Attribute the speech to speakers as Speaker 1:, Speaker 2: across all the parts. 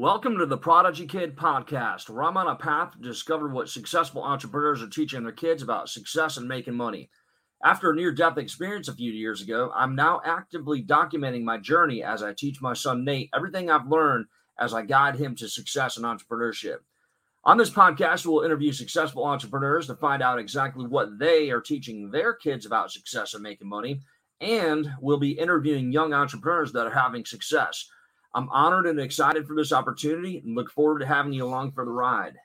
Speaker 1: Welcome to the Prodigy Kid podcast, where I'm on a path to discover what successful entrepreneurs are teaching their kids about success and making money. After a near death experience a few years ago, I'm now actively documenting my journey as I teach my son Nate everything I've learned as I guide him to success and entrepreneurship. On this podcast, we'll interview successful entrepreneurs to find out exactly what they are teaching their kids about success and making money. And we'll be interviewing young entrepreneurs that are having success. I'm honored and excited for this opportunity and look forward to having you along for the ride.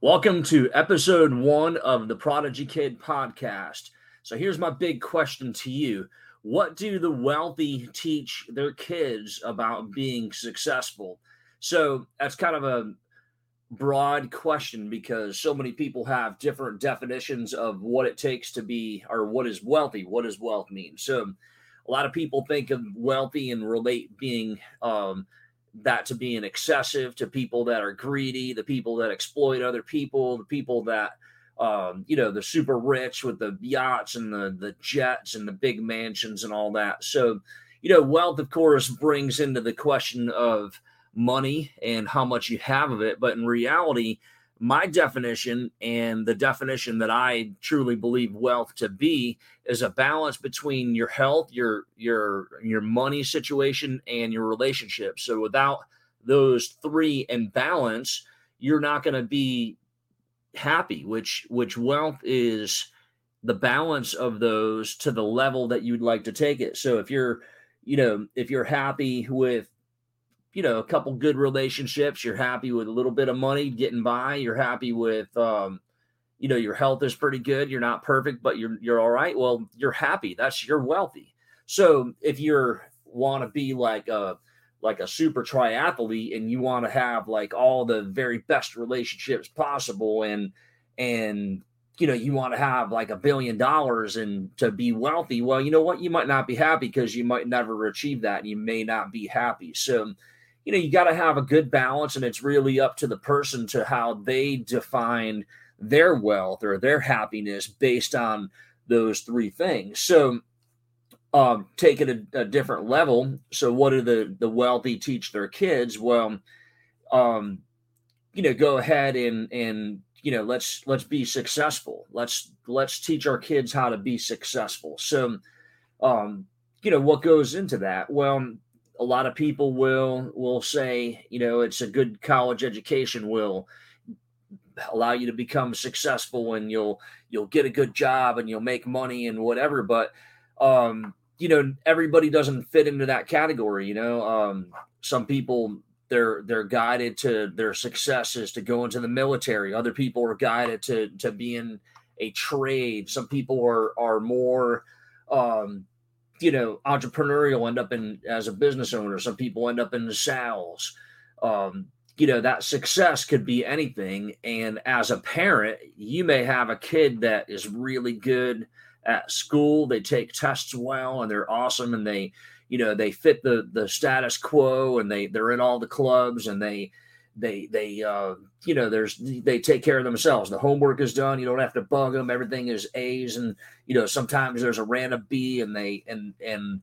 Speaker 1: Welcome to episode one of the Prodigy Kid podcast. So, here's my big question to you What do the wealthy teach their kids about being successful? So, that's kind of a broad question because so many people have different definitions of what it takes to be or what is wealthy. What does wealth mean? So, a lot of people think of wealthy and relate being um, that to being excessive to people that are greedy, the people that exploit other people, the people that um, you know, the super rich with the yachts and the the jets and the big mansions and all that. So, you know, wealth of course brings into the question of money and how much you have of it, but in reality, my definition and the definition that I truly believe wealth to be is a balance between your health, your your your money situation and your relationship. So without those three in balance, you're not going to be happy, which which wealth is the balance of those to the level that you'd like to take it. So if you're you know, if you're happy with you know a couple good relationships you're happy with a little bit of money getting by you're happy with um you know your health is pretty good you're not perfect but you're you're all right well you're happy that's you're wealthy. So if you're want to be like a like a super triathlete and you want to have like all the very best relationships possible and and you know you want to have like a billion dollars and to be wealthy well you know what? You might not be happy because you might never achieve that and you may not be happy. So you know, you got to have a good balance, and it's really up to the person to how they define their wealth or their happiness based on those three things. So, um, take it a, a different level. So, what do the the wealthy teach their kids? Well, um, you know, go ahead and and you know, let's let's be successful. Let's let's teach our kids how to be successful. So, um, you know, what goes into that? Well, a lot of people will will say, you know, it's a good college education will allow you to become successful and you'll you'll get a good job and you'll make money and whatever but um you know everybody doesn't fit into that category you know um some people they're they're guided to their successes to go into the military. Other people are guided to to be in a trade. Some people are are more um you know, entrepreneurial end up in as a business owner. Some people end up in the sales. Um, you know, that success could be anything. And as a parent, you may have a kid that is really good at school. They take tests well and they're awesome and they, you know, they fit the the status quo and they they're in all the clubs and they they they uh you know there's they take care of themselves. The homework is done. You don't have to bug them. Everything is a's. And you know sometimes there's a random b and they and and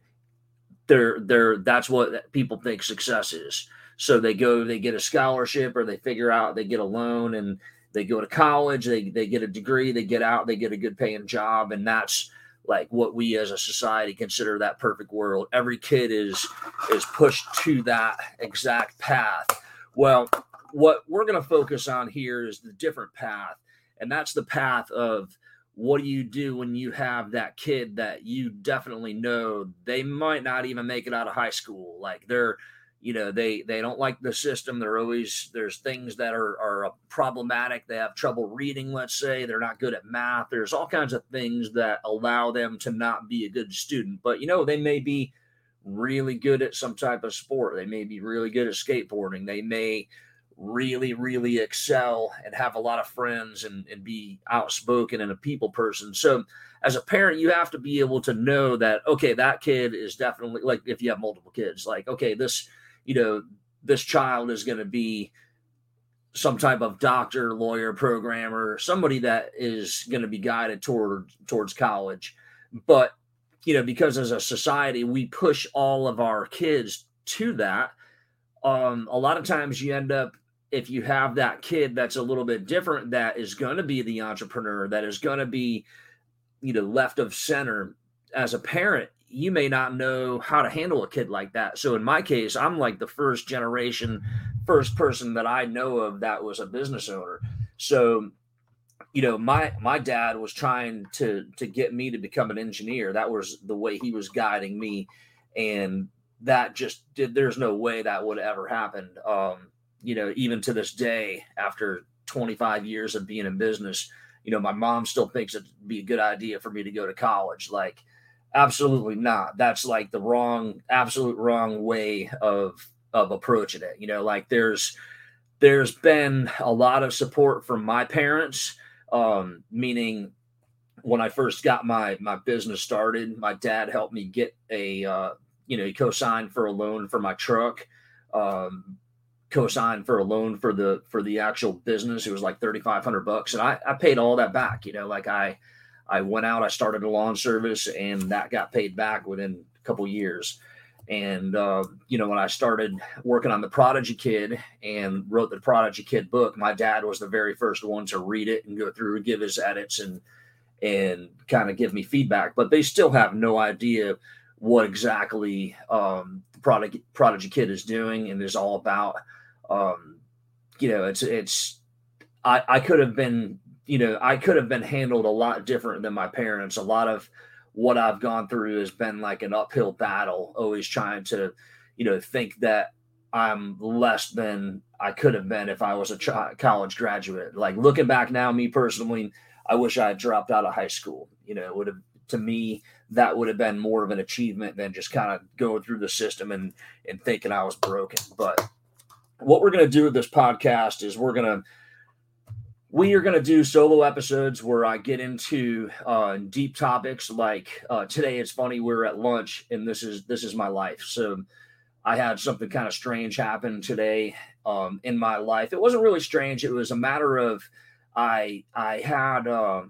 Speaker 1: they're they're that's what people think success is. So they go they get a scholarship or they figure out they get a loan and they go to college they they get a degree they get out they get a good paying job. And that's like what we as a society consider that perfect world. Every kid is is pushed to that exact path. Well, what we're going to focus on here is the different path, and that's the path of what do you do when you have that kid that you definitely know they might not even make it out of high school. Like they're you know they they don't like the system. They're always there's things that are are problematic. They have trouble reading let's say. They're not good at math. There's all kinds of things that allow them to not be a good student. But you know they may be really good at some type of sport. They may be really good at skateboarding. They may really, really excel and have a lot of friends and, and be outspoken and a people person. So, as a parent, you have to be able to know that, okay, that kid is definitely like if you have multiple kids, like, okay, this, you know, this child is going to be some type of doctor, lawyer, programmer, somebody that is going to be guided toward towards college. But you know, because as a society we push all of our kids to that, um, a lot of times you end up if you have that kid that's a little bit different that is going to be the entrepreneur that is going to be you know left of center as a parent you may not know how to handle a kid like that. So in my case i'm like the first generation first person that i know of that was a business owner. So you know my my dad was trying to to get me to become an engineer. That was the way he was guiding me and that just did there's no way that would ever happen. Um you know even to this day after 25 years of being in business you know my mom still thinks it'd be a good idea for me to go to college. Like absolutely not. That's like the wrong absolute wrong way of of approaching it. You know like there's there's been a lot of support from my parents um meaning when i first got my my business started my dad helped me get a uh you know, he co-signed for a loan for my truck, um, co-signed for a loan for the for the actual business. It was like thirty five hundred bucks, and I I paid all that back. You know, like I I went out, I started a lawn service, and that got paid back within a couple years. And uh, you know, when I started working on the Prodigy Kid and wrote the Prodigy Kid book, my dad was the very first one to read it and go through and give his edits and and kind of give me feedback. But they still have no idea what exactly um, Prodigy, Prodigy Kid is doing and is all about. Um, you know, it's it's I, I could have been you know I could have been handled a lot different than my parents. A lot of what I've gone through has been like an uphill battle, always trying to you know think that I'm less than I could have been if I was a college graduate. Like looking back now, me personally, I wish I had dropped out of high school. You know, it would have to me that would have been more of an achievement than just kind of going through the system and and thinking I was broken. But what we're going to do with this podcast is we're going to we are going to do solo episodes where I get into uh, deep topics. Like uh, today, it's funny we're at lunch and this is this is my life. So I had something kind of strange happen today um, in my life. It wasn't really strange. It was a matter of I I had. Uh,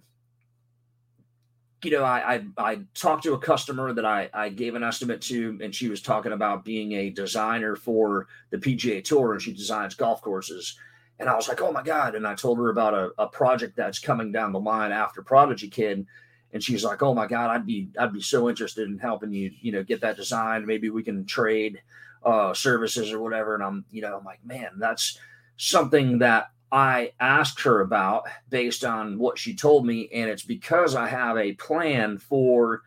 Speaker 1: you know, I, I, I talked to a customer that I I gave an estimate to, and she was talking about being a designer for the PGA Tour, and she designs golf courses. And I was like, oh my god! And I told her about a, a project that's coming down the line after Prodigy Kid, and she's like, oh my god, I'd be I'd be so interested in helping you, you know, get that design. Maybe we can trade uh, services or whatever. And I'm, you know, I'm like, man, that's something that I asked her about based on what she told me, and it's because I have a plan for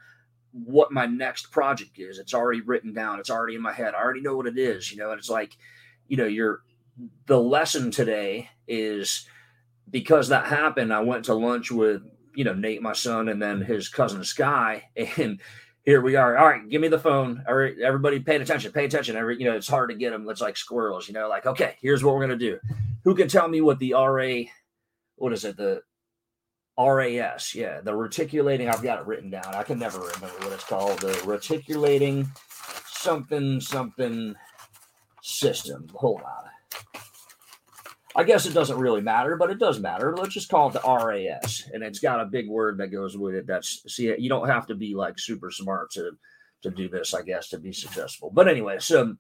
Speaker 1: what my next project is. It's already written down, it's already in my head. I already know what it is, you know, and it's like, you know, you're the lesson today is because that happened, I went to lunch with, you know, Nate, my son, and then his cousin Sky, and here we are. All right, give me the phone. All right, everybody paying attention, pay attention. Every, you know, it's hard to get them. It's like squirrels, you know, like, okay, here's what we're going to do. Who can tell me what the RA, what is it? The RAS. Yeah. The reticulating. I've got it written down. I can never remember what it's called. The reticulating something, something system. Hold on. I guess it doesn't really matter, but it does matter. Let's just call it the RAS, and it's got a big word that goes with it. That's see, you don't have to be like super smart to to do this, I guess, to be successful. But anyway, so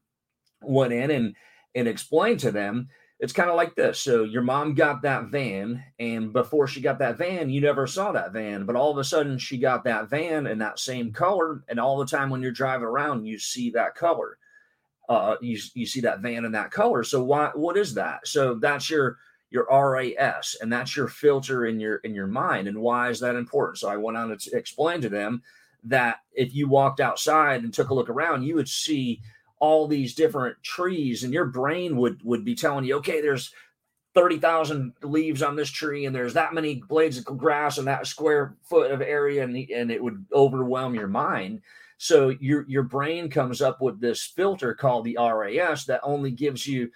Speaker 1: went in and and explained to them. It's kind of like this. So your mom got that van, and before she got that van, you never saw that van. But all of a sudden, she got that van in that same color, and all the time when you're driving around, you see that color uh, you, you see that van in that color. So why what is that? So that's your your RAS, and that's your filter in your in your mind. And why is that important? So I went on to explain to them that if you walked outside and took a look around, you would see all these different trees, and your brain would would be telling you, okay, there's 30,000 leaves on this tree and there's that many blades of grass and that square foot of area and, and it would overwhelm your mind so your your brain comes up with this filter called the RAS that only gives you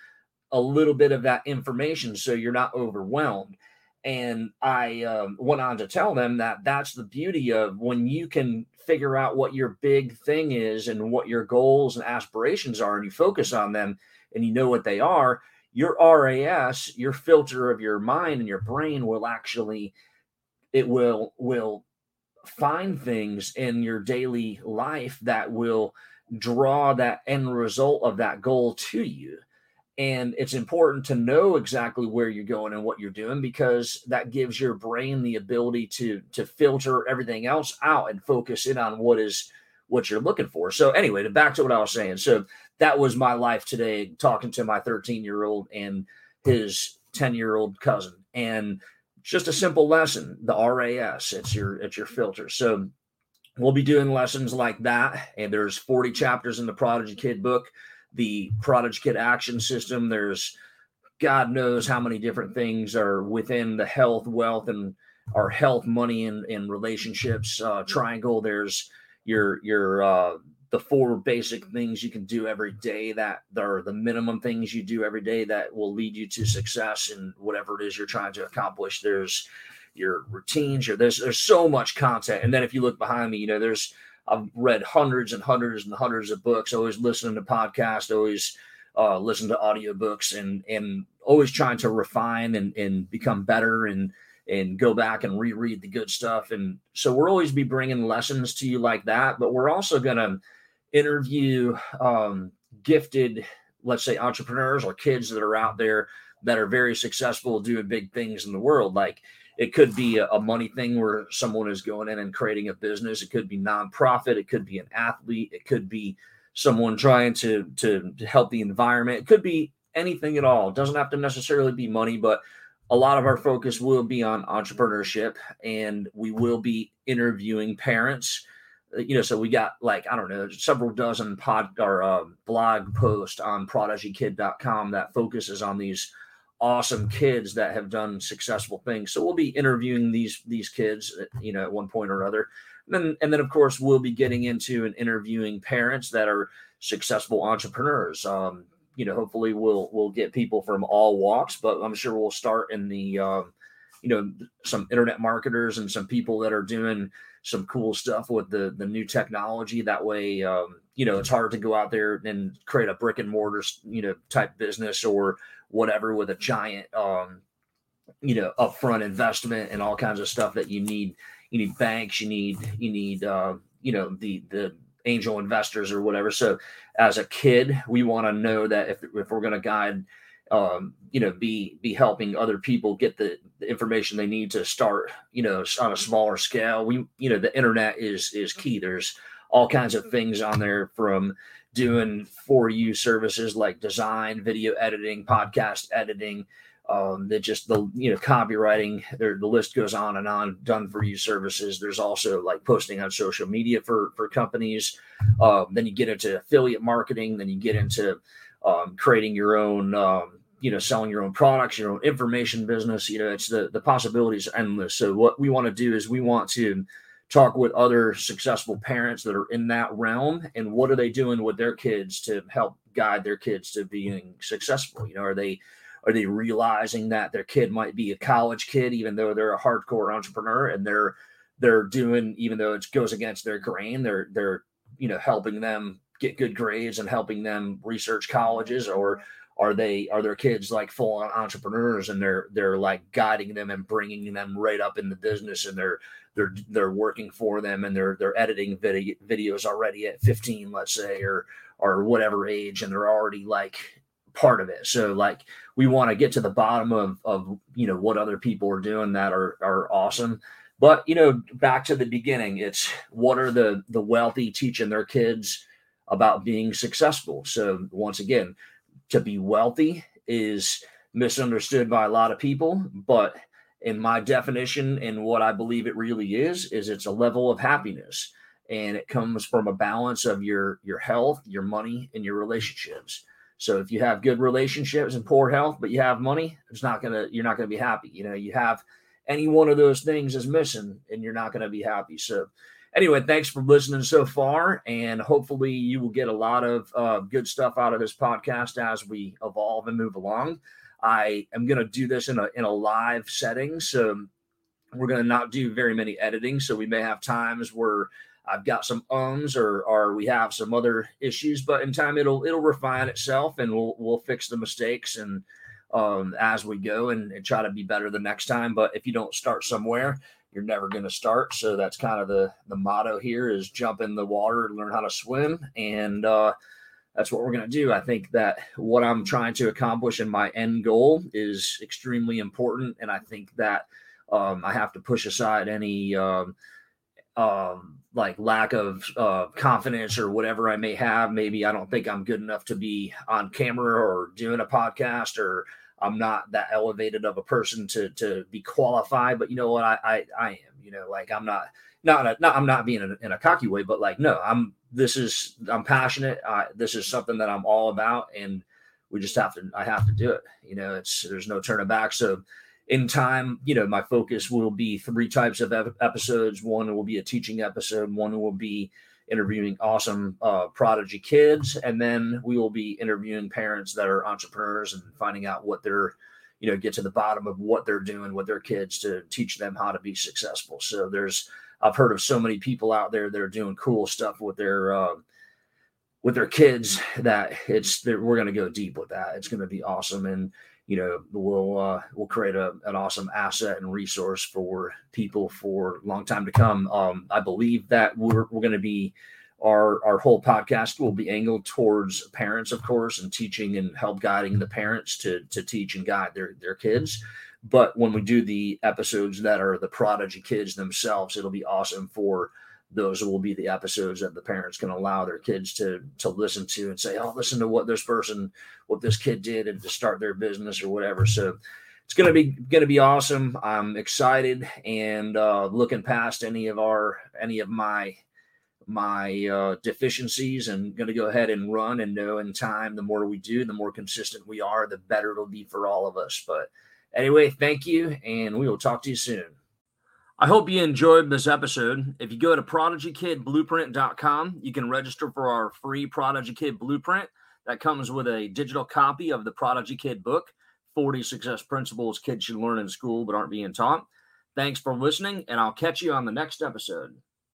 Speaker 1: a little bit of that information, so you're not overwhelmed. And I um, went on to tell them that that's the beauty of when you can figure out what your big thing is and what your goals and aspirations are, and you focus on them and you know what they are. Your RAS, your filter of your mind and your brain will actually it will will find things in your daily life that will draw that end result of that goal to you. And it's important to know exactly where you're going and what you're doing because that gives your brain the ability to to filter everything else out and focus in on what is what you're looking for. So anyway, to back to what I was saying. So that was my life today talking to my 13 year old and his 10 year old cousin and just a simple lesson the ras it's your it's your filter so we'll be doing lessons like that and there's 40 chapters in the prodigy kid book the prodigy kid action system there's god knows how many different things are within the health wealth and our health money and, and relationships uh, triangle there's your your uh, the four basic things you can do every day that are the minimum things you do every day that will lead you to success in whatever it is you're trying to accomplish. There's your routines, your there's there's so much content. And then if you look behind me, you know, there's I've read hundreds and hundreds and hundreds of books, always listening to podcasts, always uh, listen to audiobooks and and always trying to refine and, and become better and and go back and reread the good stuff. And so we'll always be bringing lessons to you like that, but we're also going to interview um, gifted, let's say, entrepreneurs or kids that are out there that are very successful doing big things in the world. Like it could be a, money thing where someone is going in and creating a business. It could be nonprofit. It could be an athlete. It could be someone trying to, to, help the environment. It could be anything at all. It doesn't have to necessarily be money, but a lot of our focus will be on entrepreneurship and we will be interviewing parents you know, so we got like, I don't know, several dozen pod or uh, blog posts on prodigykid.com that focuses on these awesome kids that have done successful things. So we'll be interviewing these these kids, you know, at one point or another. And then and then of course we'll be getting into and interviewing parents that are successful entrepreneurs. Um, you know, hopefully we'll we'll get people from all walks, but I'm sure we'll start in the um, you know, some internet marketers and some people that are doing some cool stuff with the the new technology. That way, um, you know, it's hard to go out there and create a brick and mortar, you know, type business or whatever with a giant, um, you know, upfront investment and all kinds of stuff that you need. You need banks. You need you need uh, you know the the angel investors or whatever. So as a kid, we want to know that if if we're going to guide um, you know, be be helping other people get the, the, information they need to start, you know, on a smaller scale. We, you know, the internet is is key. There's all kinds of things on there from doing for you services like design, video editing, podcast editing, um, that just the you know copywriting. There, the list goes on and on. Done for you services. There's also like posting on social media for for companies. Um, then you get into affiliate marketing. Then you get into um, creating your own, um, you know, selling your own products, your own information business. You know, it's the the possibilities endless. So what we want to do is we want to talk with other successful parents that are in that realm and what are they doing with their kids to help guide their kids to being successful. You know, are they are they realizing that their kid might be a college kid even though they're a hardcore entrepreneur and they're they're doing even though it goes against their grain they're they're you know helping them get good grades and helping them research colleges or are they are their kids like full on entrepreneurs and they're they're like guiding them and bringing them right up in the business and they're they're they're working for them and they're they're editing video, videos already at 15 let's say or or whatever age and they're already like part of it so like we want to get to the bottom of of you know what other people are doing that are are awesome but you know back to the beginning it's what are the the wealthy teaching their kids about being successful. So, once again, to be wealthy is misunderstood by a lot of people, but in my definition and what I believe it really is is it's a level of happiness and it comes from a balance of your your health, your money and your relationships. So if you have good relationships and poor health but you have money, it's not going to you're not going to be happy. You know, you have any one of those things is missing and you're not going to be happy. So anyway, thanks for listening so far, and hopefully you will get a lot of uh, good stuff out of this podcast as we evolve and move along. I am going to do this in a in a live setting, so we're going to not do very many editing. So we may have times where I've got some ums or or we have some other issues, but in time it'll it'll refine itself, and we'll we'll fix the mistakes and um, as we go and, and try to be better the next time. But if you don't start somewhere, you're never going to start. So that's kind of the the motto here is jump in the water and learn how to swim. And uh, that's what we're going to do. I think that what I'm trying to accomplish in my end goal is extremely important. And I think that um, I have to push aside any um, um, like lack of uh, confidence or whatever I may have. Maybe I don't think I'm good enough to be on camera or doing a podcast, or I'm not that elevated of a person to to be qualified. But you know what? I I, I am. You know, like I'm not not a, not I'm not being in a, in a cocky way, but like no, I'm this is I'm passionate. I, this is something that I'm all about, and we just have to. I have to do it. You know, it's there's no turning back. So in time, you know, my focus will be three types of episodes. One will be a teaching episode. One will be interviewing awesome uh, prodigy kids, and then we will be interviewing parents that are entrepreneurs and finding out what they're, you know, get to the bottom of what they're doing with their kids to teach them how to be successful. So there's, I've heard of so many people out there that are doing cool stuff with their. Uh, with their kids that it's we're going to go deep with that it's going to be awesome and you know will uh, will create a, an awesome asset and resource for people for a long time to come. Um, I believe that we're we're going to be our our whole podcast will be angled towards parents, of course, and teaching and help guiding the parents to to teach and guide their their kids. But when we do the episodes that are the prodigy kids themselves, it'll be awesome for those will be the episodes that the parents can allow their kids to to listen to and say, "Oh, listen to what this person, what this kid did, and to start their business or whatever." So it's gonna be gonna be awesome. I'm excited and uh, looking past any of our any of my my uh, deficiencies and going to go ahead and run and know in time the more we do the more consistent we are the better it'll be for all of us but anyway thank you and we will talk to you soon I hope you enjoyed this episode. If you go to prodigykidblueprint.com, you can register for our free Prodigy Kid Blueprint that comes with a digital copy of the Prodigy Kid book 40 success principles kids should learn in school but aren't being taught. Thanks for listening, and I'll catch you on the next episode.